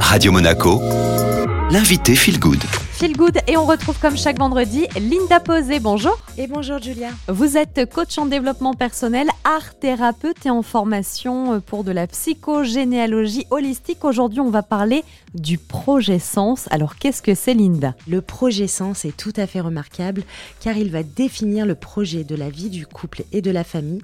Radio Monaco, l'invité Feel Good. Feel Good et on retrouve comme chaque vendredi Linda Posé. Bonjour. Et bonjour Julia. Vous êtes coach en développement personnel, art thérapeute et en formation pour de la psychogénéalogie holistique. Aujourd'hui, on va parler du projet Sens. Alors, qu'est-ce que c'est Linda? Le projet Sens est tout à fait remarquable car il va définir le projet de la vie du couple et de la famille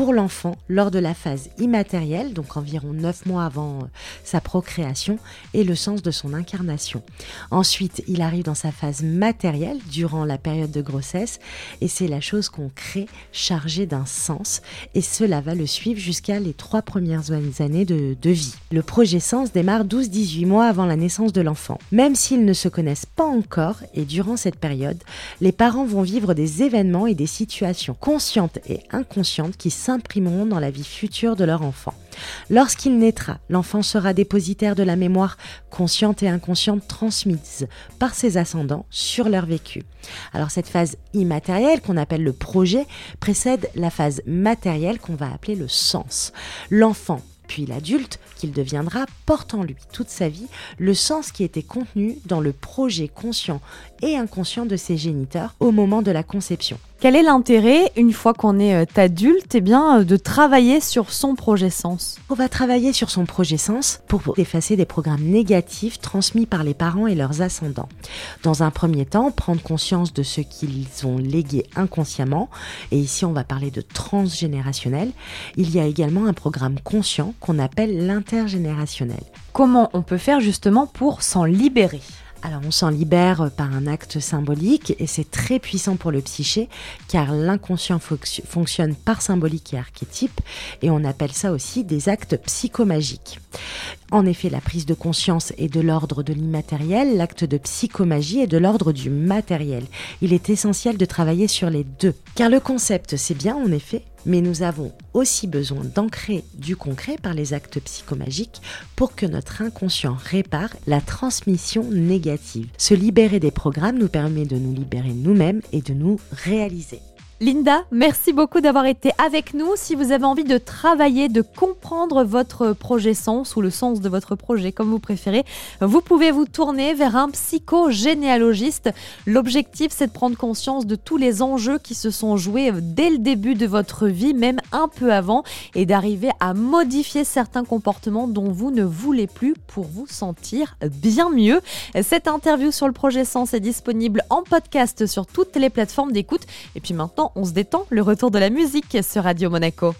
pour l'enfant lors de la phase immatérielle, donc environ 9 mois avant euh, sa procréation, et le sens de son incarnation. Ensuite, il arrive dans sa phase matérielle durant la période de grossesse, et c'est la chose qu'on crée chargée d'un sens, et cela va le suivre jusqu'à les trois premières années de, de vie. Le projet Sens démarre 12-18 mois avant la naissance de l'enfant. Même s'ils ne se connaissent pas encore, et durant cette période, les parents vont vivre des événements et des situations conscientes et inconscientes qui s'imprimeront dans la vie future de leur enfant. Lorsqu'il naîtra, l'enfant sera dépositaire de la mémoire consciente et inconsciente transmise par ses ascendants sur leur vécu. Alors cette phase immatérielle qu'on appelle le projet précède la phase matérielle qu'on va appeler le sens. L'enfant puis l'adulte qu'il deviendra porte en lui toute sa vie le sens qui était contenu dans le projet conscient et inconscient de ses géniteurs au moment de la conception. Quel est l'intérêt, une fois qu'on est euh, adulte, eh bien, euh, de travailler sur son projet sens? On va travailler sur son projet sens pour effacer des programmes négatifs transmis par les parents et leurs ascendants. Dans un premier temps, prendre conscience de ce qu'ils ont légué inconsciemment, et ici on va parler de transgénérationnel. Il y a également un programme conscient qu'on appelle l'intergénérationnel. Comment on peut faire justement pour s'en libérer? Alors on s'en libère par un acte symbolique et c'est très puissant pour le psyché car l'inconscient fonctionne par symbolique et archétype et on appelle ça aussi des actes psychomagiques. En effet, la prise de conscience est de l'ordre de l'immatériel, l'acte de psychomagie est de l'ordre du matériel. Il est essentiel de travailler sur les deux. Car le concept, c'est bien en effet, mais nous avons aussi besoin d'ancrer du concret par les actes psychomagiques pour que notre inconscient répare la transmission négative. Se libérer des programmes nous permet de nous libérer nous-mêmes et de nous réaliser. Linda, merci beaucoup d'avoir été avec nous. Si vous avez envie de travailler, de comprendre votre projet sens ou le sens de votre projet, comme vous préférez, vous pouvez vous tourner vers un psychogénéalogiste. L'objectif, c'est de prendre conscience de tous les enjeux qui se sont joués dès le début de votre vie, même un peu avant, et d'arriver à modifier certains comportements dont vous ne voulez plus pour vous sentir bien mieux. Cette interview sur le projet sens est disponible en podcast sur toutes les plateformes d'écoute. Et puis maintenant, on se détend, le retour de la musique sur Radio Monaco.